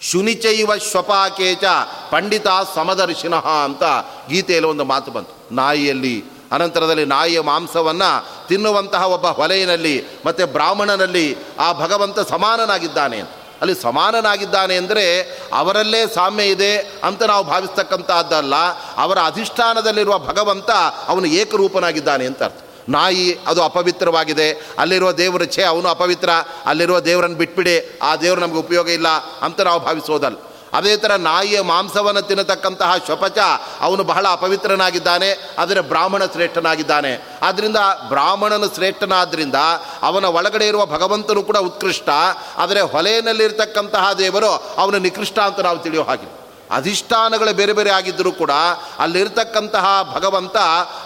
ಶುನಿಚೈವ ಶ್ವಪಾಕೇಚ ಪಂಡಿತ ಸಮದರ್ಶಿನಃ ಅಂತ ಗೀತೆಯಲ್ಲಿ ಒಂದು ಮಾತು ಬಂತು. ನಾಯಿಯಲ್ಲಿ, ಅನಂತರದಲ್ಲಿ ನಾಯಿಯ ಮಾಂಸವನ್ನು ತಿನ್ನುವಂತಹ ಒಬ್ಬ ಹೊಲೆಯಲ್ಲಿ ಮತ್ತು ಬ್ರಾಹ್ಮಣನಲ್ಲಿ ಆ ಭಗವಂತ ಸಮಾನನಾಗಿದ್ದಾನೆ ಅಂತ. ಅಲ್ಲಿ ಸಮಾನನಾಗಿದ್ದಾನೆ ಅಂದರೆ ಅವರಲ್ಲೇ ಸಾಮ್ಯ ಇದೆ ಅಂತ ನಾವು ಭಾವಿಸ್ತಕ್ಕಂಥದ್ದಲ್ಲ ಅವರ ಅಧಿಷ್ಠಾನದಲ್ಲಿರುವ ಭಗವಂತ ಅವನು ಏಕರೂಪನಾಗಿದ್ದಾನೆ ಅಂತ ಅರ್ಥ. ನಾಯಿ ಅದು ಅಪವಿತ್ರವಾಗಿದೆ. ಅಲ್ಲಿರುವ ದೇವರ ಛೇ ಅವನು ಅಪವಿತ್ರ. ಅಲ್ಲಿರುವ ದೇವರನ್ನು ಬಿಟ್ಬಿಡಿ. ಆ ದೇವರು ನಮಗೆ ಉಪಯೋಗ ಇಲ್ಲ ಅಂತ ನಾವು ಭಾವಿಸೋದಲ್ಲ. ಅದೇ ಥರ ನಾಯಿಯ ಮಾಂಸವನ್ನು ತಿನ್ನತಕ್ಕಂತಹ ಶಪಚ ಅವನು ಬಹಳ ಅಪವಿತ್ರನಾಗಿದ್ದಾನೆ. ಆದರೆ ಬ್ರಾಹ್ಮಣ ಶ್ರೇಷ್ಠನಾಗಿದ್ದಾನೆ. ಆದ್ದರಿಂದ ಬ್ರಾಹ್ಮಣನು ಶ್ರೇಷ್ಠನಾದ್ದರಿಂದ ಅವನ ಒಳಗಡೆ ಇರುವ ಭಗವಂತನು ಕೂಡ ಉತ್ಕೃಷ್ಟ. ಆದರೆ ಹೊಲೆಯಲ್ಲಿರ್ತಕ್ಕಂತಹ ದೇವರು ಅವನು ನಿಕೃಷ್ಟ ಅಂತ ನಾವು ತಿಳಿಯೋ ಹಾಗೆ. ಅಧಿಷ್ಠಾನಗಳು ಬೇರೆ ಬೇರೆ ಆಗಿದ್ದರೂ ಕೂಡ ಅಲ್ಲಿರ್ತಕ್ಕಂತಹ ಭಗವಂತ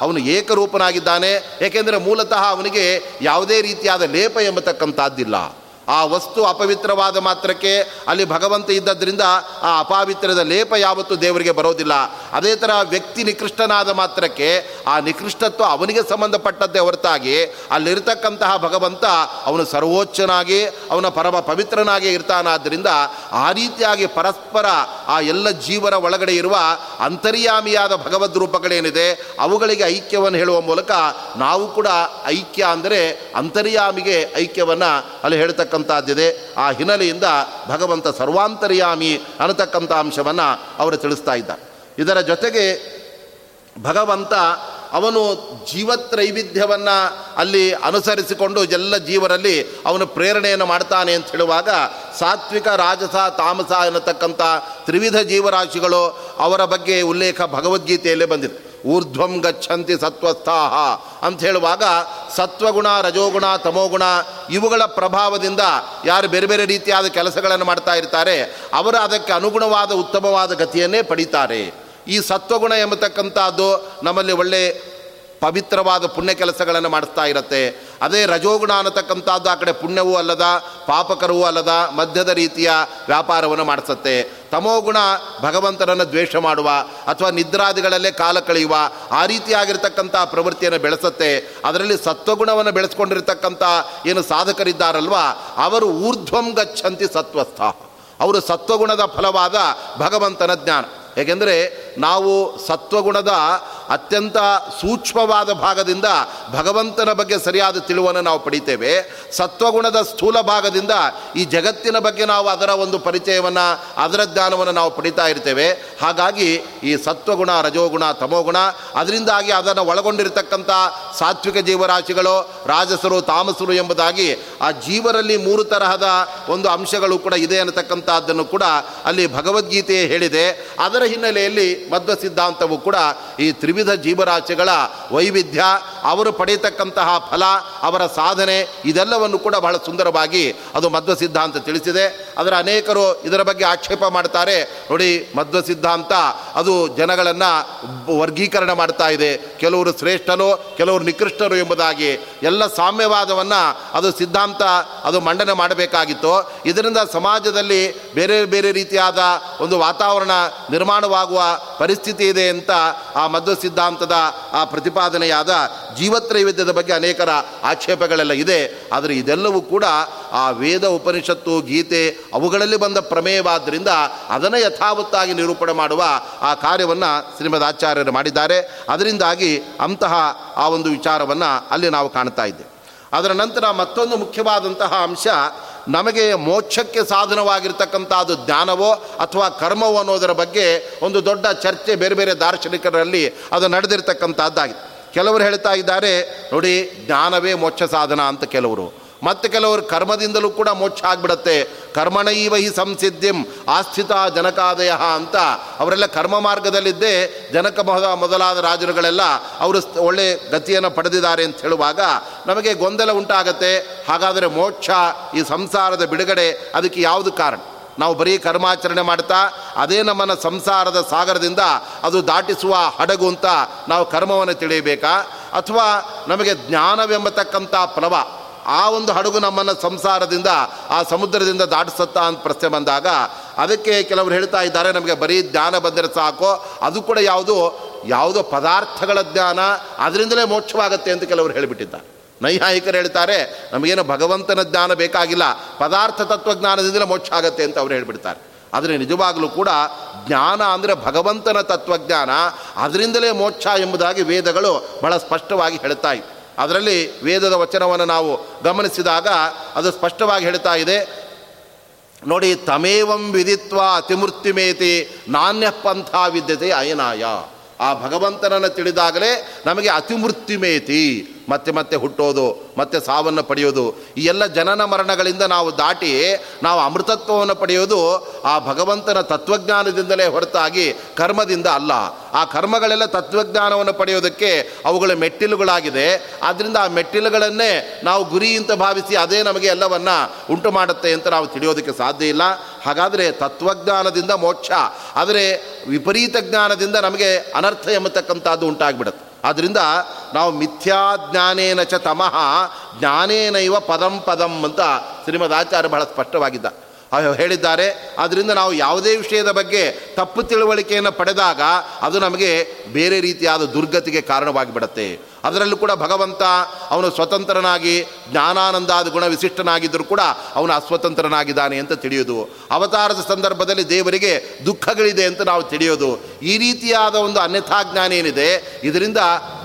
ಅವನು ಏಕರೂಪನಾಗಿದ್ದಾನೆ. ಏಕೆಂದರೆ ಮೂಲತಃ ಅವನಿಗೆ ಯಾವುದೇ ರೀತಿಯಾದ ಲೇಪ ಎಂಬತಕ್ಕಂಥದ್ದಿಲ್ಲ. ಆ ವಸ್ತು ಅಪವಿತ್ರವಾದ ಮಾತ್ರಕ್ಕೆ ಅಲ್ಲಿ ಭಗವಂತ ಇದ್ದದ್ರಿಂದ ಆ ಅಪಾವಿತ್ರದ ಲೇಪ ಯಾವತ್ತೂ ದೇವರಿಗೆ ಬರೋದಿಲ್ಲ. ಅದೇ ಥರ ವ್ಯಕ್ತಿ ನಿಕೃಷ್ಟನಾದ ಮಾತ್ರಕ್ಕೆ ಆ ನಿಕೃಷ್ಟತ್ವ ಅವನಿಗೆ ಸಂಬಂಧಪಟ್ಟದ್ದೇ ಹೊರತಾಗಿ ಅಲ್ಲಿರ್ತಕ್ಕಂತಹ ಭಗವಂತ ಅವನು ಸರ್ವೋಚ್ಚನಾಗಿ, ಅವನ ಪರಮ ಪವಿತ್ರನಾಗಿ ಇರ್ತಾನಾದ್ದರಿಂದ ಆ ರೀತಿಯಾಗಿ ಪರಸ್ಪರ ಆ ಎಲ್ಲ ಜೀವನ ಒಳಗಡೆ ಇರುವ ಅಂತರ್ಯಾಮಿಯಾದ ಭಗವದ್ ರೂಪಗಳೇನಿದೆ, ಅವುಗಳಿಗೆ ಐಕ್ಯವನ್ನು ಹೇಳುವ ಮೂಲಕ ನಾವು ಕೂಡ ಐಕ್ಯ ಅಂದರೆ ಅಂತರ್ಯಾಮಿಗೆ ಐಕ್ಯವನ್ನು ಅಲ್ಲಿ ಹೇಳ್ತಕ್ಕ ಅಂತಕ್ಕಂಥದ್ದಿದೆ. ಆ ಹಿನ್ನೆಲೆಯಿಂದ ಭಗವಂತ ಸರ್ವಾಂತರ್ಯಾಮಿ ಅನ್ನತಕ್ಕಂಥ ಅಂಶವನ್ನು ಅವರು ತಿಳಿಸ್ತಾ ಇದ್ದ ಇದರ ಜೊತೆಗೆ ಭಗವಂತ ಅವನು ಜೀವತ್ರೈವಿಧ್ಯವನ್ನು ಅಲ್ಲಿ ಅನುಸರಿಸಿಕೊಂಡು ಎಲ್ಲ ಜೀವರಲ್ಲಿ ಅವನು ಪ್ರೇರಣೆಯನ್ನು ಮಾಡ್ತಾನೆ ಅಂತ ಹೇಳುವಾಗ ಸಾತ್ವಿಕ, ರಾಜಸ, ತಾಮಸ ಅನ್ನತಕ್ಕಂಥ ತ್ರಿವಿಧ ಜೀವರಾಶಿಗಳು ಅವರ ಬಗ್ಗೆ ಉಲ್ಲೇಖ ಭಗವದ್ಗೀತೆಯಲ್ಲೇ ಬಂದಿದೆ. ಊರ್ಧ್ವಂ ಗಚ್ಚಂತಿ ಸತ್ವಸ್ಥಾಹ ಅಂತ ಹೇಳುವಾಗ ಸತ್ವಗುಣ, ರಜೋಗುಣ, ತಮೋಗುಣ ಇವುಗಳ ಪ್ರಭಾವದಿಂದ ಯಾರು ಬೇರೆ ಬೇರೆ ರೀತಿಯಾದ ಕೆಲಸಗಳನ್ನು ಮಾಡ್ತಾ ಇರ್ತಾರೆ, ಅವರು ಅದಕ್ಕೆ ಅನುಗುಣವಾದ, ಉತ್ತಮವಾದ ಗತಿಯನ್ನೇ ಪಡೀತಾರೆ. ಈ ಸತ್ವಗುಣ ಎಂಬತಕ್ಕಂಥದ್ದು ನಮ್ಮಲ್ಲಿ ಒಳ್ಳೆ ಪವಿತ್ರವಾದ ಪುಣ್ಯ ಕೆಲಸಗಳನ್ನು ಮಾಡಿಸ್ತಾ ಇರುತ್ತೆ. ಅದೇ ರಜೋಗುಣ ಅನ್ನತಕ್ಕಂಥದ್ದು ಆ ಕಡೆ ಪುಣ್ಯವೂ ಅಲ್ಲದ, ಪಾಪಕರವೂ ಅಲ್ಲದ ಮಧ್ಯದ ರೀತಿಯ ವ್ಯಾಪಾರವನ್ನು ಮಾಡಿಸುತ್ತೆ. ತಮೋಗುಣ ಭಗವಂತನನ್ನು ದ್ವೇಷ ಮಾಡುವ ಅಥವಾ ನಿದ್ರಾದಿಗಳಲ್ಲೇ ಕಾಲ ಕಳೆಯುವ ಆ ರೀತಿಯಾಗಿರ್ತಕ್ಕಂಥ ಪ್ರವೃತ್ತಿಯನ್ನು ಬೆಳೆಸುತ್ತೆ. ಅದರಲ್ಲಿ ಸತ್ವಗುಣವನ್ನು ಬೆಳೆಸ್ಕೊಂಡಿರ್ತಕ್ಕಂಥ ಏನು ಸಾಧಕರಿದ್ದಾರಲ್ವ? ಅವರು ಊರ್ಧ್ವಂ ಗಚ್ಚಂತಿ ಸತ್ವಸ್ಥ. ಅವರು ಸತ್ವಗುಣದ ಫಲವಾದ ಭಗವಂತನ ಜ್ಞಾನ. ಏಕೆಂದರೆ ನಾವು ಸತ್ವಗುಣದ ಅತ್ಯಂತ ಸೂಕ್ಷ್ಮವಾದ ಭಾಗದಿಂದ ಭಗವಂತನ ಬಗ್ಗೆ ಸರಿಯಾದ ತಿಳುವನ್ನು ನಾವು ಪಡಿತೇವೆ. ಸತ್ವಗುಣದ ಸ್ಥೂಲ ಭಾಗದಿಂದ ಈ ಜಗತ್ತಿನ ಬಗ್ಗೆ ನಾವು ಅದರ ಒಂದು ಪರಿಚಯವನ್ನು, ಅದರ ಜ್ಞಾನವನ್ನು ನಾವು ಪಡಿತಾ ಇರ್ತೇವೆ. ಹಾಗಾಗಿ ಈ ಸತ್ವಗುಣ, ರಜೋಗುಣ, ತಮೋಗುಣ, ಅದರಿಂದಾಗಿ ಅದನ್ನು ಒಳಗೊಂಡಿರತಕ್ಕಂಥ ಸಾತ್ವಿಕ ಜೀವರಾಶಿಗಳು, ರಾಜಸರು, ತಾಮಸರು ಎಂಬುದಾಗಿ ಆ ಜೀವರಲ್ಲಿ ಮೂರು ತರಹದ ಒಂದು ಅಂಶಗಳು ಕೂಡ ಇದೆ ಅನ್ನತಕ್ಕಂಥದ್ದನ್ನು ಕೂಡ ಅಲ್ಲಿ ಭಗವದ್ಗೀತೆ ಹೇಳಿದೆ. ಅದರ ಹಿನ್ನೆಲೆಯಲ್ಲಿ ಮಧ್ವ ಸಿದ್ಧಾಂತವು ಕೂಡ ಈ ತ್ರಿವಿಧ ಜೀವರಾಶಿಗಳ ವೈವಿಧ್ಯ ಅವರು ಪಡೆಯತಕ್ಕಂತಹ ಫಲ, ಅವರ ಸಾಧನೆ, ಇದೆಲ್ಲವನ್ನು ಕೂಡ ಬಹಳ ಸುಂದರವಾಗಿ ಅದು ಮಧ್ವ ಸಿದ್ಧಾಂತ ತಿಳಿಸಿದೆ. ಅದರ ಅನೇಕರು ಇದರ ಬಗ್ಗೆ ಆಕ್ಷೇಪ ಮಾಡ್ತಾರೆ. ನೋಡಿ ಮಧ್ವ ಸಿದ್ಧಾಂತ ಅದು ಜನಗಳನ್ನು ವರ್ಗೀಕರಣ ಮಾಡ್ತಾ ಇದೆ. ಕೆಲವರು ಶ್ರೇಷ್ಠರು, ಕೆಲವರು ನಿಕೃಷ್ಟರು ಎಂಬುದಾಗಿ ಎಲ್ಲ ಸಾಮ್ಯವಾದವನ್ನು ಅದು ಸಿದ್ಧಾಂತ, ಅದು ಮಂಡನೆ ಮಾಡಬೇಕಾಗಿತ್ತು. ಇದರಿಂದ ಸಮಾಜದಲ್ಲಿ ಬೇರೆ ಬೇರೆ ರೀತಿಯಾದ ಒಂದು ವಾತಾವರಣ ನಿರ್ಮಾಣವಾಗುವ ಪರಿಸ್ಥಿತಿ ಇದೆ ಅಂತ ಆ ಮಧ್ವ ಸಿದ್ಧಾಂತದ ಆ ಪ್ರತಿಪಾದನೆಯಾದ ಜೀವತ್ರೈವೇದ್ಯದ ಬಗ್ಗೆ ಅನೇಕರ ಆಕ್ಷೇಪಗಳೆಲ್ಲ ಇದೆ. ಆದರೆ ಇದೆಲ್ಲವೂ ಕೂಡ ಆ ವೇದ ಉಪನಿಷತ್ತು, ಗೀತೆ ಅವುಗಳಲ್ಲಿ ಬಂದ ಪ್ರಮೇಯವಾದ್ದರಿಂದ ಅದನ್ನು ಯಥಾವತ್ತಾಗಿ ನಿರೂಪಣೆ ಮಾಡುವ ಆ ಕಾರ್ಯವನ್ನು ಶ್ರೀಮದ್ ಆಚಾರ್ಯರು ಮಾಡಿದ್ದಾರೆ. ಅದರಿಂದಾಗಿ ಅಂತಹ ಆ ಒಂದು ವಿಚಾರವನ್ನು ಅಲ್ಲಿ ನಾವು ಕಾಣ್ತಾ ಇದ್ದೇವೆ. ಅದರ ನಂತರ ಮತ್ತೊಂದು ಮುಖ್ಯವಾದಂತಹ ಅಂಶ, ನಮಗೆ ಮೋಕ್ಷಕ್ಕೆ ಸಾಧನವಾಗಿರ್ತಕ್ಕಂಥದ್ದು ಜ್ಞಾನವೋ ಅಥವಾ ಕರ್ಮವೋ ಅನ್ನೋದರ ಬಗ್ಗೆ ಒಂದು ದೊಡ್ಡ ಚರ್ಚೆ ಬೇರೆ ಬೇರೆ ದಾರ್ಶನಿಕರಲ್ಲಿ ಅದು ನಡೆದಿರ್ತಕ್ಕಂಥದ್ದಾಗಿದೆ. ಕೆಲವರು ಹೇಳ್ತಾ ಇದ್ದಾರೆ, ನೋಡಿ, ಜ್ಞಾನವೇ ಮೋಕ್ಷ ಸಾಧನ ಅಂತ ಕೆಲವರು. ಮತ್ತು ಕೆಲವರು ಕರ್ಮದಿಂದಲೂ ಕೂಡ ಮೋಕ್ಷ ಆಗಿಬಿಡತ್ತೆ. ಕರ್ಮಣೈವ ಹಿ ಸಂಸಿದ್ಧಿಂ ಆಸ್ಥಿತ ಜನಕಾದಯ ಅಂತ ಅವರೆಲ್ಲ ಕರ್ಮ ಮಾರ್ಗದಲ್ಲಿದ್ದೇ ಜನಕ ಮೊದ ಮೊದಲಾದ ರಾಜರುಗಳೆಲ್ಲ ಅವರು ಒಳ್ಳೆ ಗತಿಯನ್ನು ಪಡೆದಿದ್ದಾರೆ ಅಂತ ಹೇಳುವಾಗ ನಮಗೆ ಗೊಂದಲ ಉಂಟಾಗತ್ತೆ. ಹಾಗಾದರೆ ಮೋಕ್ಷ ಈ ಸಂಸಾರದ ಬಿಡುಗಡೆ, ಅದಕ್ಕೆ ಯಾವುದು ಕಾರಣ? ನಾವು ಬರೀ ಕರ್ಮಾಚರಣೆ ಮಾಡ್ತಾ, ಅದೇ ನಮ್ಮನ್ನು ಸಂಸಾರದ ಸಾಗರದಿಂದ ಅದು ದಾಟಿಸುವ ಹಡಗು ಅಂತ ನಾವು ಕರ್ಮವನ್ನು ತಿಳಿಯಬೇಕಾ? ಅಥವಾ ನಮಗೆ ಜ್ಞಾನವೆಂಬತಕ್ಕಂಥ ಪ್ಲವ ಆ ಒಂದು ಹಡಗು ನಮ್ಮನ್ನು ಸಂಸಾರದಿಂದ, ಆ ಸಮುದ್ರದಿಂದ ದಾಟಿಸುತ್ತಾ ಅಂತ ಪ್ರಶ್ನೆ ಬಂದಾಗ, ಅದಕ್ಕೆ ಕೆಲವರು ಹೇಳ್ತಾ ಇದ್ದಾರೆ, ನಮಗೆ ಬರೀ ಜ್ಞಾನ ಬಂದರೆ ಸಾಕು, ಅದು ಕೂಡ ಯಾವುದು, ಯಾವುದೋ ಪದಾರ್ಥಗಳ ಜ್ಞಾನ, ಅದರಿಂದಲೇ ಮೋಕ್ಷವಾಗುತ್ತೆ ಅಂತ ಕೆಲವರು ಹೇಳಿಬಿಟ್ಟಿದ್ದಾರೆ. ನೈಹಾಯಿಕರು ಹೇಳ್ತಾರೆ, ನಮಗೇನು ಭಗವಂತನ ಜ್ಞಾನ ಬೇಕಾಗಿಲ್ಲ, ಪದಾರ್ಥ ತತ್ವಜ್ಞಾನದಿಂದಲೇ ಮೋಕ್ಷ ಆಗುತ್ತೆ ಅಂತ ಅವ್ರು ಹೇಳಿಬಿಡ್ತಾರೆ. ಆದರೆ ನಿಜವಾಗಲೂ ಕೂಡ ಜ್ಞಾನ ಅಂದರೆ ಭಗವಂತನ ತತ್ವಜ್ಞಾನ, ಅದರಿಂದಲೇ ಮೋಕ್ಷ ಎಂಬುದಾಗಿ ವೇದಗಳು ಬಹಳ ಸ್ಪಷ್ಟವಾಗಿ ಹೇಳ್ತಾ ಅದರಲ್ಲಿ ವೇದದ ವಚನವನ್ನು ನಾವು ಗಮನಿಸಿದಾಗ ಅದು ಸ್ಪಷ್ಟವಾಗಿ ಹೇಳ್ತಾ ಇದೆ, ನೋಡಿ ತಮೇವಂ ವಿಧಿತ್ವ ಅತಿಮೃತ್ಯುಮೇತಿ ನಾಣ್ಯ ಪಂಥ ವಿದ್ಯತೆ ಅಯನಾಯ. ಆ ಭಗವಂತನನ್ನು ತಿಳಿದಾಗಲೇ ನಮಗೆ ಅತಿಮೃತ್ಯುಮೇತಿ ಮತ್ತೆ ಮತ್ತೆ ಹುಟ್ಟೋದು, ಮತ್ತೆ ಸಾವನ್ನು ಪಡೆಯೋದು, ಈ ಎಲ್ಲ ಜನನ ಮರಣಗಳಿಂದ ನಾವು ದಾಟಿ ನಾವು ಅಮೃತತ್ವವನ್ನು ಪಡೆಯೋದು ಆ ಭಗವಂತನ ತತ್ವಜ್ಞಾನದಿಂದಲೇ ಹೊರತಾಗಿ ಕರ್ಮದಿಂದ ಅಲ್ಲ. ಆ ಕರ್ಮಗಳೆಲ್ಲ ತತ್ವಜ್ಞಾನವನ್ನು ಪಡೆಯೋದಕ್ಕೆ ಅವುಗಳ ಮೆಟ್ಟಿಲುಗಳಾಗಿದೆ. ಆದ್ದರಿಂದ ಆ ಮೆಟ್ಟಿಲುಗಳನ್ನೇ ನಾವು ಗುರಿ ಅಂತ ಭಾವಿಸಿ ಅದೇ ನಮಗೆ ಎಲ್ಲವನ್ನು ಉಂಟು ಮಾಡುತ್ತೆ ಅಂತ ನಾವು ತಿಳಿಯೋದಕ್ಕೆ ಸಾಧ್ಯ ಇಲ್ಲ. ಹಾಗಾದರೆ ತತ್ವಜ್ಞಾನದಿಂದ ಮೋಕ್ಷ. ಆದರೆ ವಿಪರೀತ ಜ್ಞಾನದಿಂದ ನಮಗೆ ಅನರ್ಥ ಎಂಬತಕ್ಕಂಥದ್ದು ಉಂಟಾಗ್ಬಿಡುತ್ತೆ. ಆದ್ದರಿಂದ ನಾವು ಮಿಥ್ಯಾಜ್ಞಾನೇನ ಚ ತಮಃ, ಜ್ಞಾನೇನೈವ ಪದಂ ಪದಂ ಅಂತ ಶ್ರೀಮದ್ ಆಚಾರ್ಯ ಬಹಳ ಸ್ಪಷ್ಟವಾಗಿದ್ದ. ಹೇಳಿದ್ದಾರೆ. ಆದ್ದರಿಂದ ನಾವು ಯಾವುದೇ ವಿಷಯದ ಬಗ್ಗೆ ತಪ್ಪು ತಿಳುವಳಿಕೆಯನ್ನು ಪಡೆದಾಗ ಅದು ನಮಗೆ ಬೇರೆ ರೀತಿಯಾದ ದುರ್ಗತಿಗೆ ಕಾರಣವಾಗಿಬಿಡುತ್ತೆ. ಅದರಲ್ಲೂ ಕೂಡ ಭಗವಂತ ಅವನು ಸ್ವತಂತ್ರನಾಗಿ ಜ್ಞಾನಾನಂದಾದ ಗುಣ ವಿಶಿಷ್ಟನಾಗಿದ್ದರೂ ಕೂಡ ಅವನು ಅಸ್ವತಂತ್ರನಾಗಿದ್ದಾನೆ ಅಂತ ತಿಳಿಯೋದು. ಅವತಾರದ ಸಂದರ್ಭದಲ್ಲಿ ದೇವರಿಗೆ ದುಃಖಗಳಿದೆ ಅಂತ ನಾವು ತಿಳಿಯೋದು. ಈ ರೀತಿಯಾದ ಒಂದು ಅನ್ಯಥಾಜ್ಞಾನ ಏನಿದೆ, ಇದರಿಂದ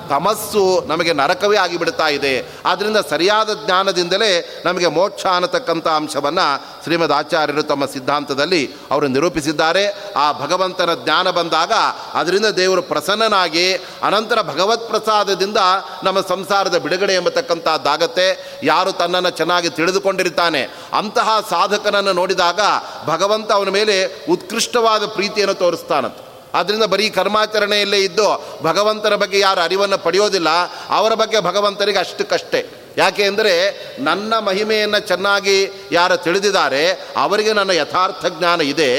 ತಮಸ್ಸು ನಮಗೆ ನರಕವೇ ಆಗಿಬಿಡ್ತಾ ಇದೆ. ಆದ್ದರಿಂದ ಸರಿಯಾದ ಜ್ಞಾನದಿಂದಲೇ ನಮಗೆ ಮೋಕ್ಷ ಅನ್ನತಕ್ಕಂಥ ಅಂಶವನ್ನು ಶ್ರೀಮದ್ ಆಚಾರ್ಯರು ತಮ್ಮ ಸಿದ್ಧಾಂತದಲ್ಲಿ ಅವರು ನಿರೂಪಿಸಿದ್ದಾರೆ. ಆ ಭಗವಂತನ ಜ್ಞಾನ ಬಂದಾಗ ಅದರಿಂದ ದೇವರು ಪ್ರಸನ್ನನಾಗಿ ಅನಂತರ ಭಗವತ್ ಪ್ರಸಾದದಿಂದ ನಮ್ಮ ಸಂಸಾರದ ಬಿಡುಗಡೆ ಎಂಬತಕ್ಕಂಥದ್ದಾಗತ್ತೆ. ಯಾರು ತನ್ನನ್ನು ಚೆನ್ನಾಗಿ ತಿಳಿದುಕೊಂಡಿರ್ತಾನೆ. ಅಂತಹ ಸಾಧಕನನ್ನು ನೋಡಿದಾಗ ಭಗವಂತ ಅವನ ಮೇಲೆ ಉತ್ಕೃಷ್ಟವಾದ ಪ್ರೀತಿಯನ್ನು ತೋರಿಸ್ತಾನಂತೆ. ಆದ್ದರಿಂದ ಬರೀ ಕರ್ಮಾಚರಣೆಯಲ್ಲೇ ಇದ್ದು ಭಗವಂತನ ಬಗ್ಗೆ ಯಾರು ಅರಿವನ್ನು ಪಡೆಯೋದಿಲ್ಲ, ಅವರ ಬಗ್ಗೆ ಭಗವಂತನಿಗೆ ಅಷ್ಟಕ್ಕಷ್ಟೇ. ಯಾಕೆ ಅಂದರೆ ನನ್ನ ಮಹಿಮೆಯನ್ನು ಚೆನ್ನಾಗಿ ಯಾರು ತಿಳಿದಿದ್ದಾರೆ, ಅವರಿಗೆ ನನ್ನ ಯಥಾರ್ಥ ಜ್ಞಾನ ಇದೆ,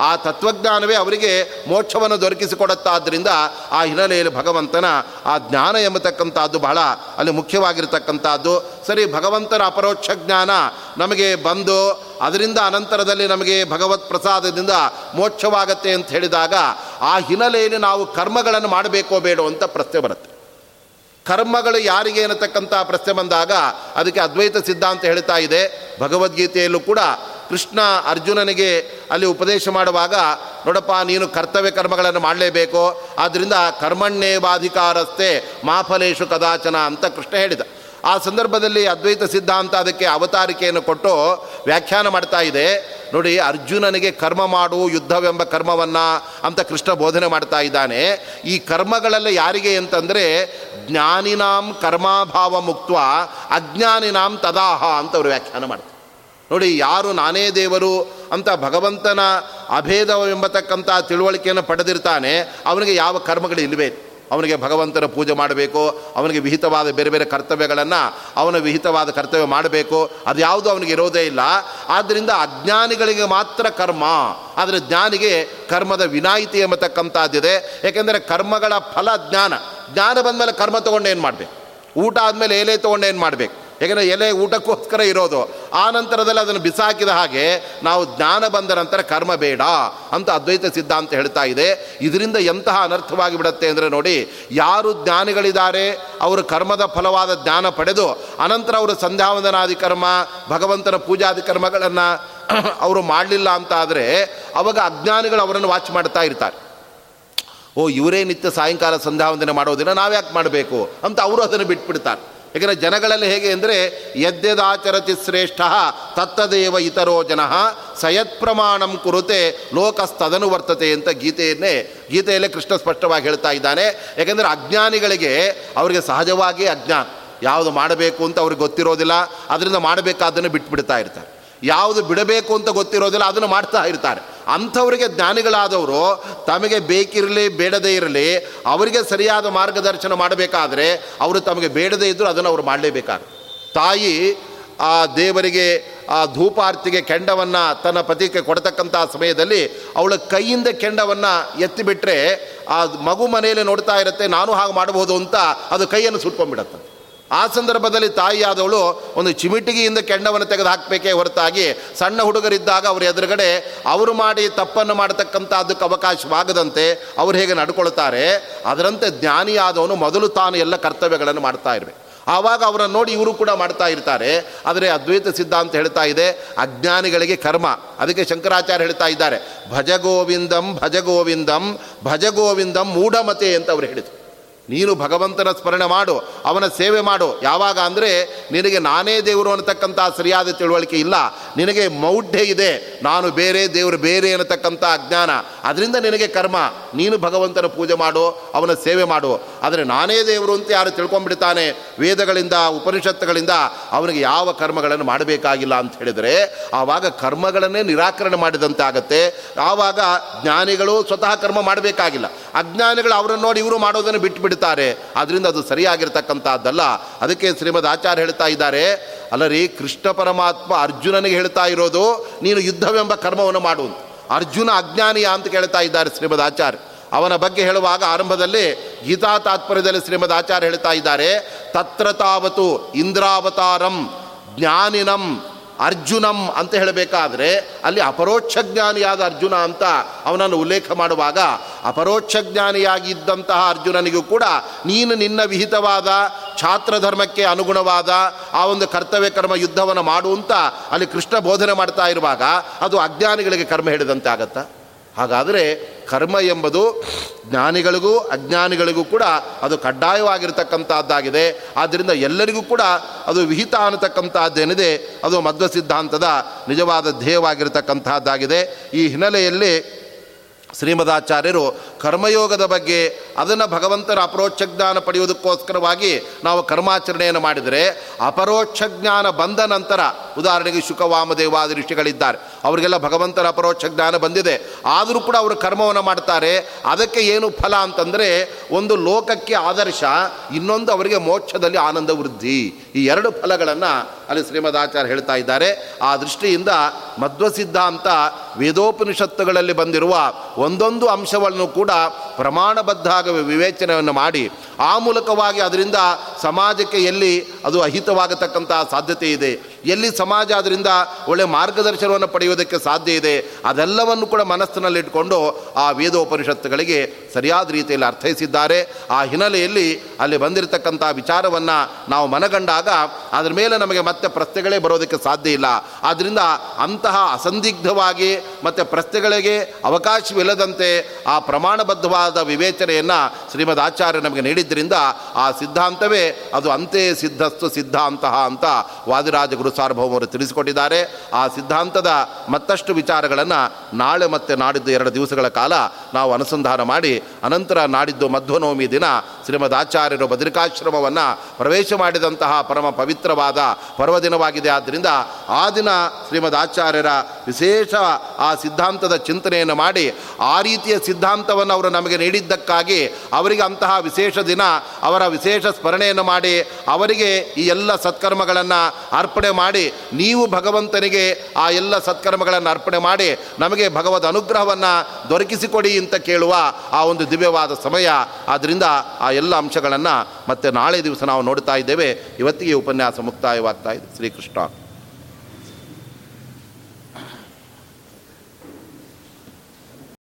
ಆ ತತ್ವಜ್ಞಾನವೇ ಅವರಿಗೆ ಮೋಕ್ಷವನ್ನು ದೊರಕಿಸಿಕೊಡುತ್ತಾದ್ದರಿಂದ ಆ ಹಿನ್ನೆಲೆಯಲ್ಲಿ ಭಗವಂತನ ಆ ಜ್ಞಾನ ಎಂಬತಕ್ಕಂಥದ್ದು ಬಹಳ ಅಲ್ಲಿ ಮುಖ್ಯವಾಗಿರ್ತಕ್ಕಂಥದ್ದು. ಸರಿ, ಭಗವಂತನ ಅಪರೋಕ್ಷ ಜ್ಞಾನ ನಮಗೆ ಬಂದು, ಅದರಿಂದ ಅನಂತರದಲ್ಲಿ ನಮಗೆ ಭಗವತ್ ಪ್ರಸಾದದಿಂದ ಮೋಕ್ಷವಾಗತ್ತೆ ಅಂತ ಹೇಳಿದಾಗ ಆ ಹಿನ್ನೆಲೆಯಲ್ಲಿ ನಾವು ಕರ್ಮಗಳನ್ನು ಮಾಡಬೇಕೋ ಬೇಡೋ ಅಂತ ಪ್ರಶ್ನೆ ಬರುತ್ತೆ. ಕರ್ಮಗಳು ಯಾರಿಗೆ ಅನ್ನತಕ್ಕಂಥ ಪ್ರಶ್ನೆ ಬಂದಾಗ ಅದಕ್ಕೆ ಅದ್ವೈತ ಸಿದ್ಧಾಂತ ಹೇಳ್ತಾ ಇದೆ. ಭಗವದ್ಗೀತೆಯಲ್ಲೂ ಕೂಡ ಕೃಷ್ಣ ಅರ್ಜುನನಿಗೆ ಅಲ್ಲಿ ಉಪದೇಶ ಮಾಡುವಾಗ, ನೋಡಪ್ಪ, ನೀನು ಕರ್ತವ್ಯ ಕರ್ಮಗಳನ್ನು ಮಾಡಲೇಬೇಕು ಆದ್ದರಿಂದ ಕರ್ಮಣ್ಣೇವಾಧಿಕಾರಸ್ಥೆ ಮಾಫಲೇಶು ಕದಾಚನ ಅಂತ ಕೃಷ್ಣ ಹೇಳಿದ. ಆ ಸಂದರ್ಭದಲ್ಲಿ ಅದ್ವೈತ ಸಿದ್ಧಾಂತ ಅದಕ್ಕೆ ಅವತಾರಿಕೆಯನ್ನು ಕೊಟ್ಟು ವ್ಯಾಖ್ಯಾನ ಮಾಡ್ತಾ ಇದೆ. ನೋಡಿ, ಅರ್ಜುನನಿಗೆ ಕರ್ಮ ಮಾಡು, ಯುದ್ಧವೆಂಬ ಕರ್ಮವನ್ನು ಅಂತ ಕೃಷ್ಣ ಬೋಧನೆ ಮಾಡ್ತಾ ಇದ್ದಾನೆ. ಈ ಕರ್ಮಗಳೆಲ್ಲ ಯಾರಿಗೆ ಅಂತಂದರೆ, ಜ್ಞಾನಿನಾಂ ಕರ್ಮಾಭಾವ ಮುಕ್ತ ಅಜ್ಞಾನಿನಾಂ ತದಾಹ ಅಂತ ಅವರು ವ್ಯಾಖ್ಯಾನ ಮಾಡ್ತಾರೆ. ನೋಡಿ, ಯಾರು ನಾನೇ ದೇವರು ಅಂತ ಭಗವಂತನ ಅಭೇದವೆಂಬತಕ್ಕಂಥ ತಿಳುವಳಿಕೆಯನ್ನು ಪಡೆದಿರ್ತಾನೆ, ಅವನಿಗೆ ಯಾವ ಕರ್ಮಗಳು ಇಲ್ಲವೇ ಅವನಿಗೆ ಭಗವಂತನ ಪೂಜೆ ಮಾಡಬೇಕು, ಅವನಿಗೆ ವಿಹಿತವಾದ ಬೇರೆ ಬೇರೆ ಕರ್ತವ್ಯಗಳನ್ನು ಅವನ ವಿಹಿತವಾದ ಕರ್ತವ್ಯ ಮಾಡಬೇಕು. ಅದು ಯಾವುದು ಅವನಿಗೆ ಇರೋದೇ ಇಲ್ಲ. ಆದ್ದರಿಂದ ಅಜ್ಞಾನಿಗಳಿಗೆ ಮಾತ್ರ ಕರ್ಮ. ಆದರೆ ಜ್ಞಾನಿಗೆ ಕರ್ಮದ ವಿನಾಯಿತಿ ಎಂಬತಕ್ಕಂಥದ್ದಿದೆ ಏಕೆಂದರೆ ಕರ್ಮಗಳ ಫಲ ಜ್ಞಾನ. ಜ್ಞಾನ ಬಂದ ಮೇಲೆ ಕರ್ಮ ತೊಗೊಂಡು ಏನು ಮಾಡಬೇಕು? ಊಟ ಆದಮೇಲೆ ಎಲೆ ತೊಗೊಂಡು ಏನು ಮಾಡಬೇಕು? ಯಾಕೆಂದರೆ ಎಲೆ ಊಟಕ್ಕೋಸ್ಕರ ಇರೋದು. ಆ ನಂತರದಲ್ಲಿ ಅದನ್ನು ಬಿಸಾಕಿದ ಹಾಗೆ ನಾವು ಜ್ಞಾನ ಬಂದ ನಂತರ ಕರ್ಮ ಬೇಡ ಅಂತ ಅದ್ವೈತ ಸಿದ್ಧಾಂತ ಹೇಳ್ತಾ ಇದೆ. ಇದರಿಂದ ಎಂತಹ ಅನರ್ಥವಾಗಿ ಬಿಡುತ್ತೆ ಅಂದರೆ ನೋಡಿ, ಯಾರು ಜ್ಞಾನಿಗಳಿದ್ದಾರೆ, ಅವರು ಕರ್ಮದ ಫಲವಾದ ಜ್ಞಾನ ಪಡೆದು, ಅನಂತರ ಅವರು ಸಂಧ್ಯಾವಂದನಾದಿ ಕರ್ಮ, ಭಗವಂತನ ಪೂಜಾದಿ ಕರ್ಮಗಳನ್ನು ಅವರು ಮಾಡಲಿಲ್ಲ ಅಂತ ಆದರೆ ಅವಾಗ ಅಜ್ಞಾನಿಗಳು ಅವರನ್ನು ವಾಚ್ ಮಾಡ್ತಾ ಇರ್ತಾರೆ. ಓ, ಇವರೇ ನಿತ್ಯ ಸಾಯಂಕಾಲ ಸಂಧ್ಯಾವಂದನೆ ಮಾಡೋದಿಲ್ಲ, ನಾವ್ಯಾಕೆ ಮಾಡಬೇಕು ಅಂತ ಅವರು ಅದನ್ನು ಬಿಟ್ಬಿಡ್ತಾರೆ. ಯಾಕಂದರೆ ಜನಗಳಲ್ಲಿ ಹೇಗೆ ಅಂದರೆ, ಯದ್ಯದಾಚರತಿ ಶ್ರೇಷ್ಠ ತತ್ತದೇವ ಇತರೋ ಜನ ಸಯತ್ಪ್ರಮಾಣಂ ಕುರುತೆ ಲೋಕಸ್ತದನು ವರ್ತತೆ ಅಂತ ಗೀತೆಯನ್ನೇ, ಗೀತೆಯಲ್ಲೇ ಕೃಷ್ಣ ಸ್ಪಷ್ಟವಾಗಿ ಹೇಳ್ತಾ ಇದ್ದಾನೆ. ಯಾಕೆಂದರೆ ಅಜ್ಞಾನಿಗಳಿಗೆ ಅವರಿಗೆ ಸಹಜವಾಗಿ ಅಜ್ಞಾನ ಯಾವುದು ಮಾಡಬೇಕು ಅಂತ ಅವ್ರಿಗೆ ಗೊತ್ತಿರೋದಿಲ್ಲ, ಅದರಿಂದ ಮಾಡಬೇಕಾದನ್ನು ಬಿಟ್ಬಿಡ್ತಾ ಇರ್ತಾರೆ. ಯಾವುದು ಬಿಡಬೇಕು ಅಂತ ಗೊತ್ತಿರೋದಿಲ್ಲ, ಅದನ್ನು ಮಾಡ್ತಾ ಇರ್ತಾರೆ. ಅಂಥವರಿಗೆ ಜ್ಞಾನಿಗಳಾದವರು ತಮಗೆ ಬೇಕಿರಲಿ, ಬೇಡದೇ ಇರಲಿ, ಅವರಿಗೆ ಸರಿಯಾದ ಮಾರ್ಗದರ್ಶನ ಮಾಡಬೇಕಾದ್ರೆ ಅವರು ತಮಗೆ ಬೇಡದೇ ಇದ್ದರೂ ಅದನ್ನು ಅವರು ಮಾಡಲೇಬೇಕಾಗುತ್ತೆ ತಾಯಿ ಆ ದೇವರಿಗೆ, ಆ ಧೂಪಾರ್ತಿಗೆ ಕೆಂಡವನ್ನು ತನ್ನ ಪತಿಗೆ ಕೊಡತಕ್ಕಂಥ ಸಮಯದಲ್ಲಿ ಅವಳ ಕೈಯಿಂದ ಕೆಂಡವನ್ನು ಎತ್ತಿಬಿಟ್ರೆ ಆ ಮಗು ಮನೆಯಲ್ಲಿ ನೋಡ್ತಾ ಇರುತ್ತೆ, ನಾನು ಹಾಗೆ ಮಾಡಬಹುದು ಅಂತ ಅದು ಕೈಯನ್ನು ಸುಟ್ಕೊಂಡ್ಬಿಡತ್ತೆ. ಆ ಸಂದರ್ಭದಲ್ಲಿ ತಾಯಿಯಾದವಳು ಒಂದು ಚಿಮಿಟಿಗೆಯಿಂದ ಕೆಂಡವನ್ನು ತೆಗೆದು ಹಾಕಬೇಕೇ ಹೊರತಾಗಿ ಸಣ್ಣ ಹುಡುಗರಿದ್ದಾಗ ಅವರ ಎದುರುಗಡೆ ಅವರು ಮಾಡಿ ತಪ್ಪನ್ನು ಮಾಡತಕ್ಕಂಥದ್ದಕ್ಕೆ ಅವಕಾಶವಾಗದಂತೆ ಅವರು ಹೇಗೆ ನಡ್ಕೊಳ್ತಾರೆ, ಅದರಂತೆ ಜ್ಞಾನಿಯಾದವನು ಮೊದಲು ತಾನು ಎಲ್ಲ ಕರ್ತವ್ಯಗಳನ್ನು ಮಾಡ್ತಾ ಇರಬೇಕು. ಆವಾಗ ಅವರನ್ನು ನೋಡಿ ಇವರು ಕೂಡ ಮಾಡ್ತಾ ಇರ್ತಾರೆ. ಆದರೆ ಅದ್ವೈತ ಸಿದ್ಧಾಂತ ಹೇಳ್ತಾ ಇದೆ, ಅಜ್ಞಾನಿಗಳಿಗೆ ಕರ್ಮ. ಅದಕ್ಕೆ ಶಂಕರಾಚಾರ್ಯ ಹೇಳ್ತಾ ಇದ್ದಾರೆ, ಭಜಗೋವಿಂದಂ ಭಜಗೋವಿಂದಂ ಭಜಗೋವಿಂದಂ ಮೂಢಮತೆ ಅಂತ ಅವರು ಹೇಳಿದರು. ನೀನು ಭಗವಂತನ ಸ್ಮರಣೆ ಮಾಡು, ಅವನ ಸೇವೆ ಮಾಡು. ಯಾವಾಗ ಅಂದರೆ, ನಿನಗೆ ನಾನೇ ದೇವರು ಅನ್ನತಕ್ಕಂಥ ಸರಿಯಾದ ತಿಳುವಳಿಕೆ ಇಲ್ಲ. ನಿನಗೆ ಮೌಢ್ಯ ಇದೆ. ನಾನು ಬೇರೆ ದೇವರು ಬೇರೆ ಅನ್ನತಕ್ಕಂಥ ಅಜ್ಞಾನ. ಅದರಿಂದ ನಿನಗೆ ಕರ್ಮ. ನೀನು ಭಗವಂತನ ಪೂಜೆ ಮಾಡು, ಅವನ ಸೇವೆ ಮಾಡು. ಆದರೆ ನಾನೇ ದೇವರು ಅಂತ ಯಾರು ತಿಳ್ಕೊಂಡ್ಬಿಡ್ತಾನೆ? ವೇದಗಳಿಂದ, ಉಪನಿಷತ್ತುಗಳಿಂದ ಅವನಿಗೆ ಯಾವ ಕರ್ಮಗಳನ್ನು ಮಾಡಬೇಕಾಗಿಲ್ಲ ಅಂತ ಹೇಳಿದರೆ, ಆವಾಗ ಕರ್ಮಗಳನ್ನೇ ನಿರಾಕರಣೆ ಮಾಡಿದಂತೆ ಆಗುತ್ತೆ ಆವಾಗ ಜ್ಞಾನಿಗಳು ಸ್ವತಃ ಕರ್ಮ ಮಾಡಬೇಕಾಗಿಲ್ಲ. ಅಜ್ಞಾನಿಗಳು ಅವರನ್ನು ನೋಡಿ ಇವರು ಮಾಡೋದನ್ನು ಬಿಟ್ಟು ಬಿಡ್ತಾರೆ ಅದರಿಂದ ಅದು ಸರಿಯಾಗಿರ್ತಕ್ಕಂಥದ್ದಲ್ಲ ಅದಕ್ಕೆ ಶ್ರೀಮದ್ ಆಚಾರ್ಯ ಹೇಳ್ತಾ ಇದ್ದಾರೆ, ಅಲ್ಲರಿ, ಕೃಷ್ಣ ಪರಮಾತ್ಮ ಅರ್ಜುನನಿಗೆ ಹೇಳ್ತಾ ಇರೋದು, ನೀನು ಯುದ್ಧವೆಂಬ ಕರ್ಮವನ್ನು ಮಾಡು ಅರ್ಜುನ ಅಜ್ಞಾನಿಯ ಅಂತ ಕೇಳ್ತಾ ಇದ್ದಾರೆ ಶ್ರೀಮದ್ ಆಚಾರ್ಯ. ಅವನ ಬಗ್ಗೆ ಹೇಳುವಾಗ ಆರಂಭದಲ್ಲಿ ಗೀತಾ ತಾತ್ಪರ್ಯದಲ್ಲಿ ಶ್ರೀಮದ್ ಆಚಾರ್ಯ ಹೇಳ್ತಾ ಇದ್ದಾರೆ, ತತ್ರ ತಾವತು ಇಂದ್ರಾವತಾರಂ ಜ್ಞಾನಿನಂ ಅರ್ಜುನಂ ಅಂತ ಹೇಳಬೇಕಾದ್ರೆ ಅಲ್ಲಿ ಅಪರೋಕ್ಷ ಜ್ಞಾನಿಯಾದ ಅರ್ಜುನ ಅಂತ ಅವನನ್ನು ಉಲ್ಲೇಖ ಮಾಡುವಾಗ ಅಪರೋಕ್ಷ ಜ್ಞಾನಿಯಾಗಿದ್ದಂತಹ ಅರ್ಜುನನಿಗೂ ಕೂಡ ನೀನು ನಿನ್ನ ವಿಹಿತವಾದ ಛಾತ್ರ ಧರ್ಮಕ್ಕೆ ಅನುಗುಣವಾದ ಆ ಒಂದು ಕರ್ತವ್ಯ ಕರ್ಮ ಯುದ್ಧವನ್ನು ಮಾಡುವಂತ ಅಲ್ಲಿ ಕೃಷ್ಣ ಬೋಧನೆ ಮಾಡ್ತಾ ಇರುವಾಗ ಅದು ಅಜ್ಞಾನಿಗಳಿಗೆ ಕರ್ಮ ಹೇಳಿದಂತೆ ಆಗತ್ತಾ? ಹಾಗಾದರೆ ಕರ್ಮ ಎಂಬುದು ಜ್ಞಾನಿಗಳಿಗೂ ಅಜ್ಞಾನಿಗಳಿಗೂ ಕೂಡ ಅದು ಕಡ್ಡಾಯವಾಗಿರತಕ್ಕಂಥದ್ದಾಗಿದೆ. ಆದ್ದರಿಂದ ಎಲ್ಲರಿಗೂ ಕೂಡ ಅದು ವಿಹಿತ ಅನ್ನತಕ್ಕಂಥದ್ದೇನಿದೆ, ಅದು ಮಧ್ವ ಸಿದ್ಧಾಂತದ ನಿಜವಾದ ಧ್ಯೇಯವಾಗಿರತಕ್ಕಂಥದ್ದಾಗಿದೆ. ಈ ಹಿನ್ನೆಲೆಯಲ್ಲಿ ಶ್ರೀಮದಾಚಾರ್ಯರು ಕರ್ಮಯೋಗದ ಬಗ್ಗೆ ಅದನ್ನು ಭಗವಂತನ ಅಪರೋಕ್ಷ ಜ್ಞಾನ ಪಡೆಯುವುದಕ್ಕೋಸ್ಕರವಾಗಿ ನಾವು ಕರ್ಮಾಚರಣೆಯನ್ನು ಮಾಡಿದರೆ ಅಪರೋಕ್ಷ ಜ್ಞಾನ ಬಂದ ನಂತರ ಉದಾಹರಣೆಗೆ ಶುಕವಾಮದೇವಾದಿ ಋಷಿಗಳಿದ್ದಾರೆ. ಅವರಿಗೆಲ್ಲ ಭಗವಂತನ ಅಪರೋಕ್ಷ ಜ್ಞಾನ ಬಂದಿದೆ. ಆದರೂ ಕೂಡ ಅವರು ಕರ್ಮವನ್ನು ಮಾಡ್ತಾರೆ. ಅದಕ್ಕೆ ಏನು ಫಲ ಅಂತಂದರೆ ಒಂದು ಲೋಕಕ್ಕೆ ಆದರ್ಶ, ಇನ್ನೊಂದು ಅವರಿಗೆ ಮೋಕ್ಷದಲ್ಲಿ ಆನಂದ ವೃದ್ಧಿ. ಈ ಎರಡು ಫಲಗಳನ್ನು ಅಲ್ಲಿ ಶ್ರೀಮದಾಚಾರ್ಯ ಹೇಳ್ತಾ ಇದ್ದಾರೆ. ಆ ದೃಷ್ಟಿಯಿಂದ ಮಧ್ವ ಸಿದ್ಧಾಂತ ವೇದೋಪನಿಷತ್ತುಗಳಲ್ಲಿ ಬಂದಿರುವ ಒಂದೊಂದು ಅಂಶವನ್ನು ಕೂಡ ಪ್ರಮಾಣಬದ್ಧ ವಿವೇಚನೆಯನ್ನು ಮಾಡಿ, ಆ ಮೂಲಕವಾಗಿ ಅದರಿಂದ ಸಮಾಜಕ್ಕೆ ಎಲ್ಲಿ ಅದು ಅಹಿತವಾಗತಕ್ಕಂಥ ಸಾಧ್ಯತೆ ಇದೆ, ಎಲ್ಲಿ ಸಮಾಜ ಅದರಿಂದ ಒಳ್ಳೆ ಮಾರ್ಗದರ್ಶನವನ್ನು ಪಡೆಯುವುದಕ್ಕೆ ಸಾಧ್ಯ ಇದೆ, ಅದೆಲ್ಲವನ್ನು ಕೂಡ ಮನಸ್ಸಿನಲ್ಲಿಟ್ಟುಕೊಂಡು ಆ ವೇದೋಪನಿಷತ್ತುಗಳಿಗೆ ಸರಿಯಾದ ರೀತಿಯಲ್ಲಿ ಅರ್ಥೈಸಿದ್ದಾರೆ. ಆ ಹಿನ್ನೆಲೆಯಲ್ಲಿ ಅಲ್ಲಿ ಬಂದಿರತಕ್ಕಂಥ ವಿಚಾರವನ್ನು ನಾವು ಮನಗಂಡಾಗ ಅದರ ಮೇಲೆ ನಮಗೆ ಮತ್ತೆ ಪ್ರಶ್ನೆಗಳೇ ಬರೋದಕ್ಕೆ ಸಾಧ್ಯ ಇಲ್ಲ. ಆದ್ದರಿಂದ ಅಂತಹ ಅಸಂದಿಗ್ಧವಾಗಿ ಮತ್ತು ಪ್ರಶ್ನೆಗಳಿಗೆ ಅವಕಾಶವಿಲ್ಲದಂತೆ ಆ ಪ್ರಮಾಣಬದ್ಧವಾದ ವಿವೇಚನೆಯನ್ನು ಶ್ರೀಮದ್ ಆಚಾರ್ಯ ನಮಗೆ ನೀಡಿದ್ದರಿಂದ ಆ ಸಿದ್ಧಾಂತವೇ ಅದು ಅಂತೆ ಸಿದ್ಧಸ್ತು ಸಿದ್ಧಾಂತ ಅಂತ ವಾದಿರಾಜ ಗುರು ಸಾರ್ವಭೌಮರು ತಿಳಿಸಿಕೊಟ್ಟಿದ್ದಾರೆ. ಆ ಸಿದ್ಧಾಂತದ ಮತ್ತಷ್ಟು ವಿಚಾರಗಳನ್ನು ನಾಳೆ ಮತ್ತೆ ನಾಡಿದ್ದು ಎರಡು ದಿವಸಗಳ ಕಾಲ ನಾವು ಅನುಸಂಧಾನ ಮಾಡಿ, ಅನಂತರ ನಾಡಿದ್ದು ಮಧ್ವನವಮಿ ದಿನ ಶ್ರೀಮದ್ ಆಚಾರ್ಯರು ಬದರಿಕಾಶ್ರಮವನ್ನು ಪ್ರವೇಶ ಮಾಡಿದಂತಹ ಪರಮ ಪವಿತ್ರವಾದ ಪರ್ವದಿನವಾಗಿದೆ. ಆದ್ದರಿಂದ ಆ ದಿನ ಶ್ರೀಮದ್ ಆಚಾರ್ಯರ ವಿಶೇಷ ಆ ಸಿದ್ಧಾಂತದ ಚಿಂತನೆಯನ್ನು ಮಾಡಿ, ಆ ರೀತಿಯ ಸಿದ್ಧಾಂತವನ್ನು ಅವರು ನಮಗೆ ನೀಡಿದ್ದಕ್ಕಾಗಿ ಅವರಿಗೆ ಅಂತಹ ವಿಶೇಷ ದಿನ, ಅವರ ವಿಶೇಷ ಸ್ಮರಣೆಯನ್ನು ಮಾಡಿ, ಅವರಿಗೆ ಈ ಎಲ್ಲ ಸತ್ಕರ್ಮಗಳನ್ನು ಅರ್ಪಣೆ ಮಾಡಿ, ನೀವು ಭಗವಂತನಿಗೆ ಆ ಎಲ್ಲ ಸತ್ಕರ್ಮಗಳನ್ನು ಅರ್ಪಣೆ ಮಾಡಿ, ನಮಗೆ ಭಗವದ್ ಅನುಗ್ರಹವನ್ನು ದೊರಕಿಸಿಕೊಡಿ ಅಂತ ಕೇಳುವ ಆ ಒಂದು ದಿವ್ಯವಾದ ಸಮಯ. ಆದ್ದರಿಂದ ಆ ಎಲ್ಲ ಅಂಶಗಳನ್ನು ಮತ್ತೆ ನಾಳೆ ದಿವಸ ನಾವು ನೋಡ್ತಾ ಇದ್ದೇವೆ. ಇವತ್ತಿಗೆ ಉಪನ್ಯಾಸ ಮುಕ್ತಾಯವಾಗ್ತಾ ಇದೆ. ಶ್ರೀಕೃಷ್ಣ.